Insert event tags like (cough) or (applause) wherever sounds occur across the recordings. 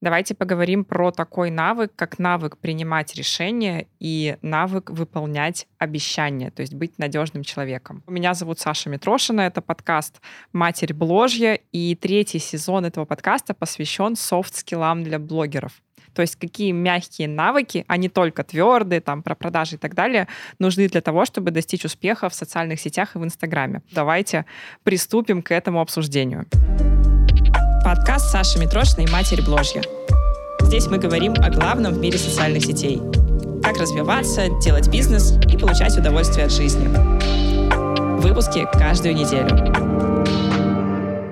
Давайте поговорим про такой навык, как навык принимать решения и навык выполнять обещания, то есть быть надежным человеком. Меня зовут Саша Митрошина, это подкаст «Матерь Бложья», и третий сезон этого подкаста посвящен софт-скиллам для блогеров. То есть какие мягкие навыки, а не только твердые, там, про продажи и так далее, нужны для того, чтобы достичь успеха в социальных сетях и в Инстаграме. Давайте приступим к этому обсуждению. Подкаст Саши Митрошиной «Матерь Бложья». Здесь мы говорим о главном в мире социальных сетей. Как развиваться, делать бизнес и получать удовольствие от жизни. Выпуски каждую неделю.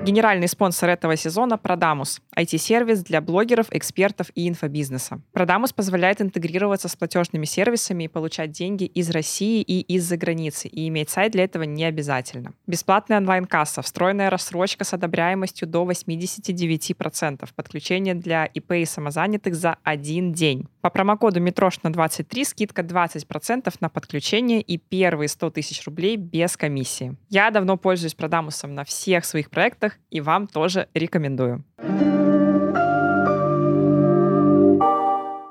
Генеральный спонсор этого сезона — Продамус — IT-сервис для блогеров, экспертов и инфобизнеса. Продамус позволяет интегрироваться с платежными сервисами и получать деньги из России и из-за границы, и иметь сайт для этого не обязательно. Бесплатная онлайн-касса, встроенная рассрочка с одобряемостью до 89%, подключение для ИП и самозанятых за один день. По промокоду Митрошна23 скидка 20% на подключение и первые 100 тысяч рублей без комиссии. Я давно пользуюсь Продамусом на всех своих проектах и вам тоже рекомендую.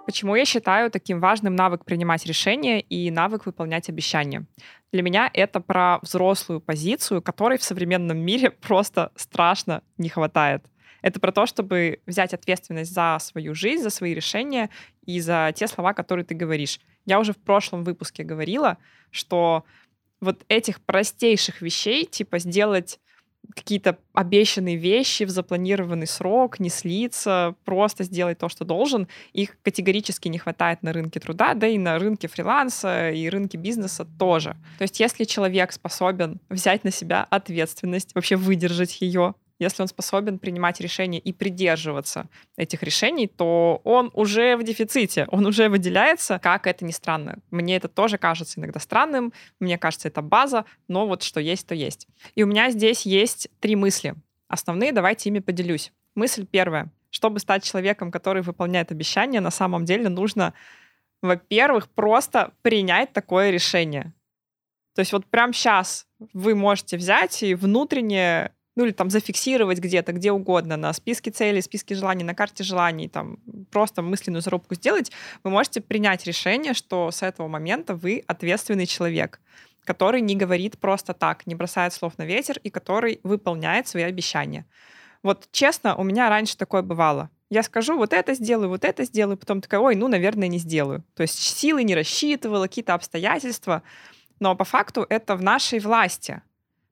Почему я считаю таким важным навык принимать решения и навык выполнять обещания? Для меня это про взрослую позицию, которой в современном мире (laughs) просто страшно не хватает. Это про то, чтобы взять ответственность за свою жизнь, за свои решения и за те слова, которые ты говоришь. Я уже в прошлом выпуске говорила, что вот этих простейших вещей, типа сделать какие-то обещанные вещи в запланированный срок, не слиться, просто сделать то, что должен. Их категорически не хватает на рынке труда, да и на рынке фриланса и рынке бизнеса тоже. То есть если человек способен взять на себя ответственность, вообще выдержать ее, если он способен принимать решения и придерживаться этих решений, то он уже в дефиците, он уже выделяется, как это ни странно. Мне это тоже кажется иногда странным, мне кажется, это база, но вот что есть, то есть. И у меня здесь есть три мысли. Основные, давайте ими поделюсь. Мысль первая. Чтобы стать человеком, который выполняет обещания, на самом деле нужно, во-первых, просто принять такое решение. То есть вот прямо сейчас вы можете взять и внутренне ну или там зафиксировать где-то, где угодно, на списке целей, списке желаний, на карте желаний, там просто мысленную зарубку сделать, вы можете принять решение, что с этого момента вы ответственный человек, который не говорит просто так, не бросает слов на ветер и который выполняет свои обещания. Вот честно, у меня раньше такое бывало. Я скажу, вот это сделаю, вот это сделаю, потом такая, ой, ну, наверное, не сделаю. То есть силы не рассчитывала, какие-то обстоятельства. Но по факту это в нашей власти.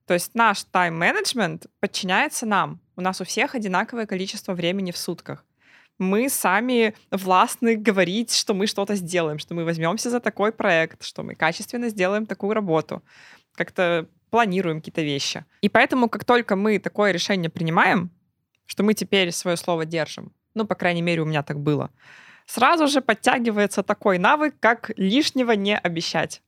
То есть наш тайм-менеджмент подчиняется нам. У нас у всех одинаковое количество времени в сутках. Мы сами властны говорить, что мы что-то сделаем, что мы возьмемся за такой проект, что мы качественно сделаем такую работу. Как-то планируем какие-то вещи. И поэтому, как только мы такое решение принимаем, что мы теперь свое слово держим, ну, по крайней мере, у меня так было, сразу же подтягивается такой навык, как лишнего не обещать.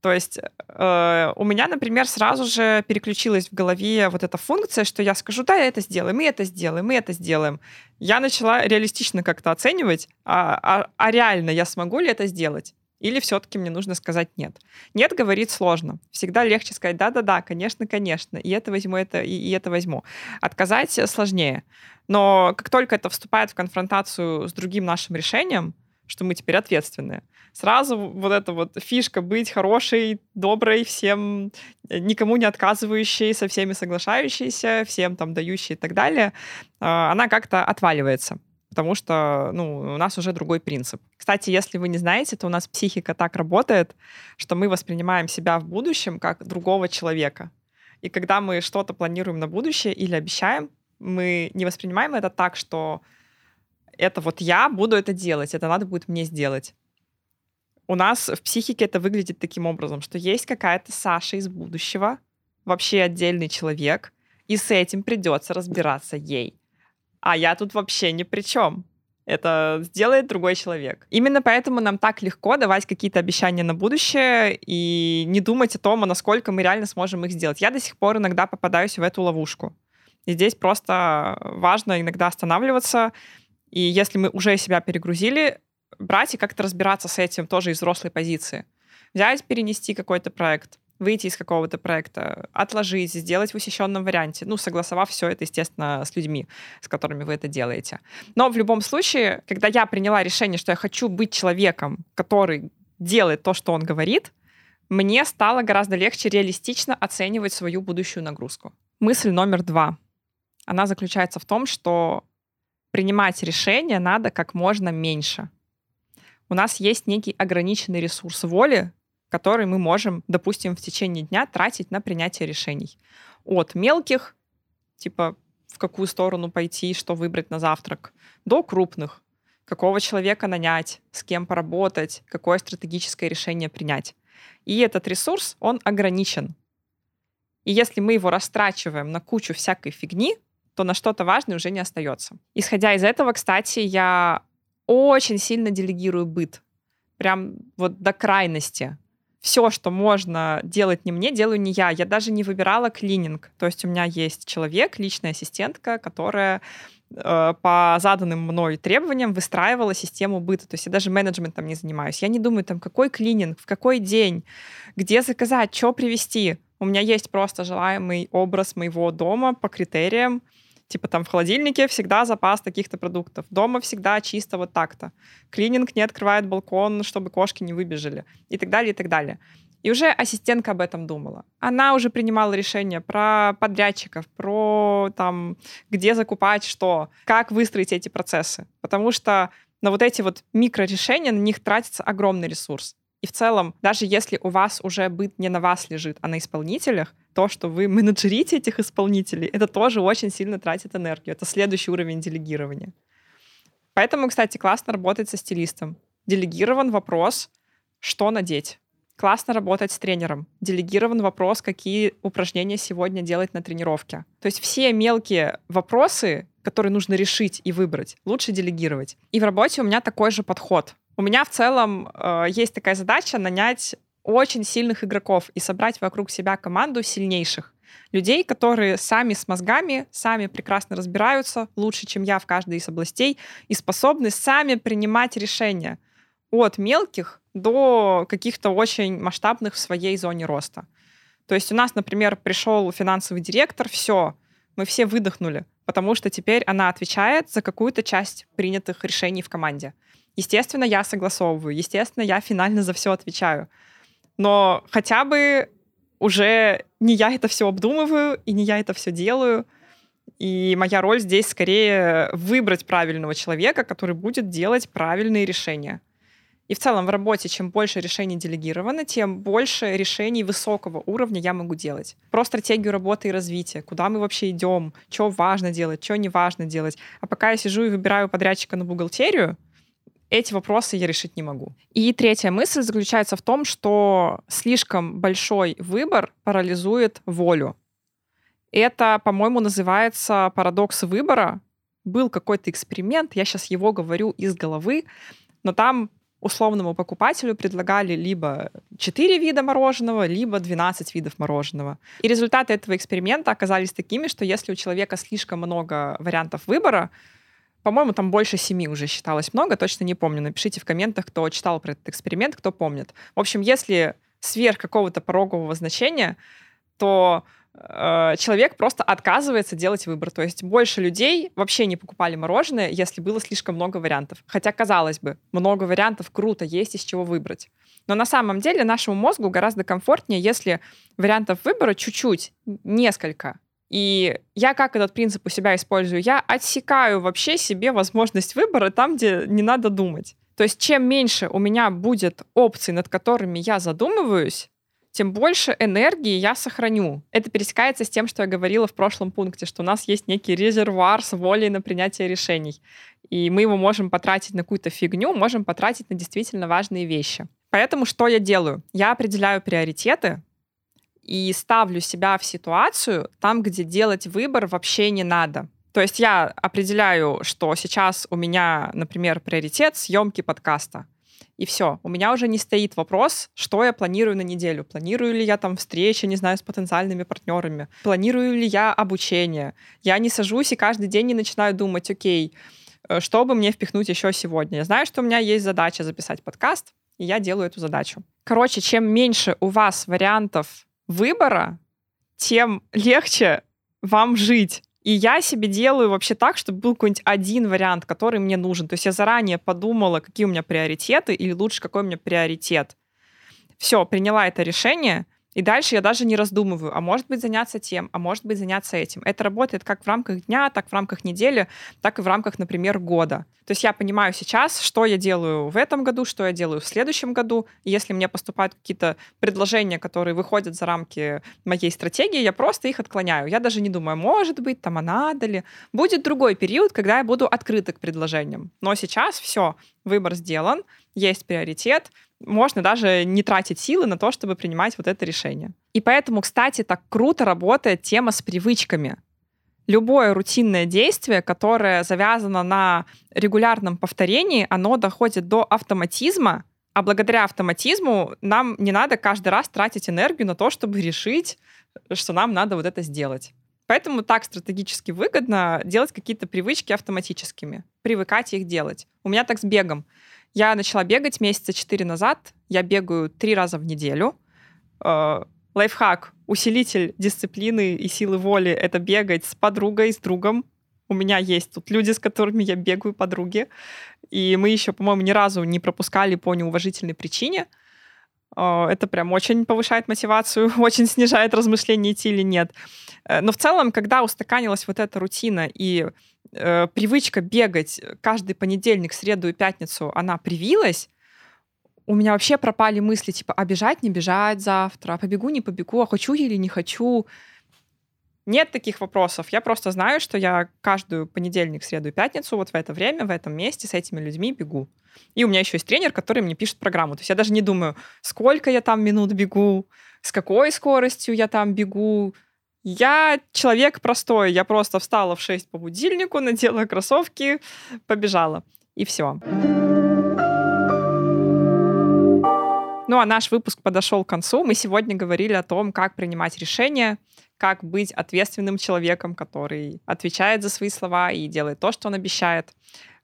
То есть э, у меня, например, сразу же переключилась в голове вот эта функция, что я скажу, да, это сделаем, мы это сделаем, мы это сделаем. Я начала реалистично как-то оценивать, а, а, а реально я смогу ли это сделать? Или все-таки мне нужно сказать нет? Нет, говорит сложно. Всегда легче сказать да-да-да, конечно, конечно, и это возьму, это, и, и это возьму. Отказать сложнее. Но как только это вступает в конфронтацию с другим нашим решением, что мы теперь ответственные. Сразу вот эта вот фишка быть хорошей, доброй, всем, э, никому не отказывающей, со всеми соглашающейся, всем там дающей и так далее, а, она как-то отваливается потому что ну, у нас уже другой принцип. Кстати, если вы не знаете, то у нас психика так работает, что мы воспринимаем себя в будущем как другого человека. И когда мы что-то планируем на будущее или обещаем, мы не воспринимаем это так, что это вот я буду это делать, это надо будет мне сделать. У нас в психике это выглядит таким образом, что есть какая-то Саша из будущего, вообще отдельный человек, и с этим придется разбираться ей. А я тут вообще ни при чем. Это сделает другой человек. Именно поэтому нам так легко давать какие-то обещания на будущее и не думать о том, а насколько мы реально сможем их сделать. Я до сих пор иногда попадаюсь в эту ловушку. И здесь просто важно иногда останавливаться, и если мы уже себя перегрузили, брать и как-то разбираться с этим тоже из взрослой позиции. Взять, перенести какой-то проект, выйти из какого-то проекта, отложить, сделать в усеченном варианте, ну, согласовав все это, естественно, с людьми, с которыми вы это делаете. Но в любом случае, когда я приняла решение, что я хочу быть человеком, который делает то, что он говорит, мне стало гораздо легче реалистично оценивать свою будущую нагрузку. Мысль номер два. Она заключается в том, что принимать решения надо как можно меньше. У нас есть некий ограниченный ресурс воли, который мы можем, допустим, в течение дня тратить на принятие решений. От мелких, типа в какую сторону пойти, что выбрать на завтрак, до крупных, какого человека нанять, с кем поработать, какое стратегическое решение принять. И этот ресурс, он ограничен. И если мы его растрачиваем на кучу всякой фигни, то на что-то важное уже не остается. Исходя из этого, кстати, я очень сильно делегирую быт. Прям вот до крайности все, что можно делать не мне, делаю не я. Я даже не выбирала клининг. То есть у меня есть человек, личная ассистентка, которая э, по заданным мной требованиям выстраивала систему быта. То есть я даже менеджментом не занимаюсь. Я не думаю, там, какой клининг, в какой день, где заказать, что привезти. У меня есть просто желаемый образ моего дома по критериям. Типа там в холодильнике всегда запас таких-то продуктов. Дома всегда чисто вот так-то. Клининг не открывает балкон, чтобы кошки не выбежали. И так далее, и так далее. И уже ассистентка об этом думала. Она уже принимала решения про подрядчиков, про там, где закупать что, как выстроить эти процессы. Потому что на вот эти вот микрорешения, на них тратится огромный ресурс. И в целом, даже если у вас уже быт не на вас лежит, а на исполнителях, то, что вы менеджерите этих исполнителей, это тоже очень сильно тратит энергию. Это следующий уровень делегирования. Поэтому, кстати, классно работать со стилистом. Делегирован вопрос, что надеть. Классно работать с тренером. Делегирован вопрос, какие упражнения сегодня делать на тренировке. То есть все мелкие вопросы, которые нужно решить и выбрать, лучше делегировать. И в работе у меня такой же подход. У меня в целом э, есть такая задача нанять очень сильных игроков и собрать вокруг себя команду сильнейших. Людей, которые сами с мозгами, сами прекрасно разбираются, лучше, чем я в каждой из областей, и способны сами принимать решения от мелких до каких-то очень масштабных в своей зоне роста. То есть у нас, например, пришел финансовый директор, все, мы все выдохнули, потому что теперь она отвечает за какую-то часть принятых решений в команде. Естественно, я согласовываю, естественно, я финально за все отвечаю но хотя бы уже не я это все обдумываю, и не я это все делаю. И моя роль здесь скорее выбрать правильного человека, который будет делать правильные решения. И в целом в работе, чем больше решений делегировано, тем больше решений высокого уровня я могу делать. Про стратегию работы и развития, куда мы вообще идем, что важно делать, что не важно делать. А пока я сижу и выбираю подрядчика на бухгалтерию, эти вопросы я решить не могу. И третья мысль заключается в том, что слишком большой выбор парализует волю. Это, по-моему, называется парадокс выбора. Был какой-то эксперимент, я сейчас его говорю из головы, но там условному покупателю предлагали либо 4 вида мороженого, либо 12 видов мороженого. И результаты этого эксперимента оказались такими, что если у человека слишком много вариантов выбора, по-моему, там больше семи уже считалось много, точно не помню. Напишите в комментах, кто читал про этот эксперимент, кто помнит. В общем, если сверх какого-то порогового значения, то э, человек просто отказывается делать выбор. То есть больше людей вообще не покупали мороженое, если было слишком много вариантов. Хотя, казалось бы, много вариантов, круто, есть из чего выбрать. Но на самом деле нашему мозгу гораздо комфортнее, если вариантов выбора чуть-чуть, несколько, и я как этот принцип у себя использую? Я отсекаю вообще себе возможность выбора там, где не надо думать. То есть чем меньше у меня будет опций, над которыми я задумываюсь, тем больше энергии я сохраню. Это пересекается с тем, что я говорила в прошлом пункте, что у нас есть некий резервуар с волей на принятие решений. И мы его можем потратить на какую-то фигню, можем потратить на действительно важные вещи. Поэтому что я делаю? Я определяю приоритеты, и ставлю себя в ситуацию там, где делать выбор вообще не надо. То есть я определяю, что сейчас у меня, например, приоритет съемки подкаста. И все. У меня уже не стоит вопрос, что я планирую на неделю. Планирую ли я там встречи, не знаю, с потенциальными партнерами? Планирую ли я обучение? Я не сажусь и каждый день не начинаю думать, окей, э, что бы мне впихнуть еще сегодня? Я знаю, что у меня есть задача записать подкаст, и я делаю эту задачу. Короче, чем меньше у вас вариантов выбора, тем легче вам жить. И я себе делаю вообще так, чтобы был какой-нибудь один вариант, который мне нужен. То есть я заранее подумала, какие у меня приоритеты, или лучше, какой у меня приоритет. Все, приняла это решение, и дальше я даже не раздумываю, а может быть заняться тем, а может быть заняться этим. Это работает как в рамках дня, так в рамках недели, так и в рамках, например, года. То есть я понимаю сейчас, что я делаю в этом году, что я делаю в следующем году. И если мне поступают какие-то предложения, которые выходят за рамки моей стратегии, я просто их отклоняю. Я даже не думаю, может быть, там, а надо ли. Будет другой период, когда я буду открыта к предложениям. Но сейчас все, выбор сделан, есть приоритет, можно даже не тратить силы на то, чтобы принимать вот это решение. И поэтому, кстати, так круто работает тема с привычками. Любое рутинное действие, которое завязано на регулярном повторении, оно доходит до автоматизма, а благодаря автоматизму нам не надо каждый раз тратить энергию на то, чтобы решить, что нам надо вот это сделать. Поэтому так стратегически выгодно делать какие-то привычки автоматическими, привыкать их делать. У меня так с бегом. Я начала бегать месяца четыре назад. Я бегаю три раза в неделю. Э, лайфхак, усилитель дисциплины и силы воли — это бегать с подругой, с другом. У меня есть тут люди, с которыми я бегаю, подруги. И мы еще, по-моему, ни разу не пропускали по неуважительной причине. Э, это прям очень повышает мотивацию, (laughs) очень снижает размышления, идти или нет. Э, но в целом, когда устаканилась вот эта рутина и э, привычка бегать каждый понедельник, среду и пятницу, она привилась, у меня вообще пропали мысли, типа, а бежать, не бежать завтра, а побегу, не побегу, а хочу или не хочу. Нет таких вопросов. Я просто знаю, что я каждую понедельник, среду и пятницу вот в это время, в этом месте с этими людьми бегу. И у меня еще есть тренер, который мне пишет программу. То есть я даже не думаю, сколько я там минут бегу, с какой скоростью я там бегу, я человек простой. Я просто встала в 6 по будильнику, надела кроссовки, побежала. И все. Ну а наш выпуск подошел к концу. Мы сегодня говорили о том, как принимать решения, как быть ответственным человеком, который отвечает за свои слова и делает то, что он обещает.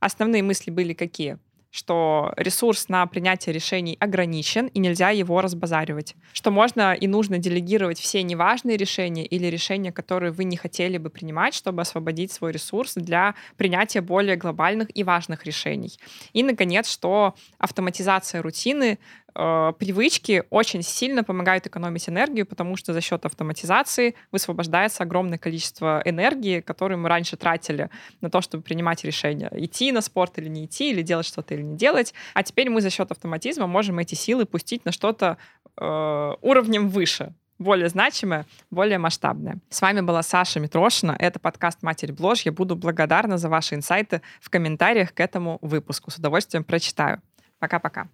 Основные мысли были какие? Что ресурс на принятие решений ограничен и нельзя его разбазаривать, что можно и нужно делегировать все неважные решения или решения, которые вы не хотели бы принимать, чтобы освободить свой ресурс для принятия более глобальных и важных решений. И, наконец, что автоматизация рутины э, привычки очень сильно помогают экономить энергию, потому что за счет автоматизации высвобождается огромное количество энергии, которую мы раньше тратили на то, чтобы принимать решения, идти на спорт или не идти, или делать что-то или не делать. А теперь мы за счет автоматизма можем эти силы пустить на что-то э, уровнем выше, более значимое, более масштабное. С вами была Саша Митрошина. Это подкаст «Матерь Бложь». Я буду благодарна за ваши инсайты в комментариях к этому выпуску. С удовольствием прочитаю. Пока-пока.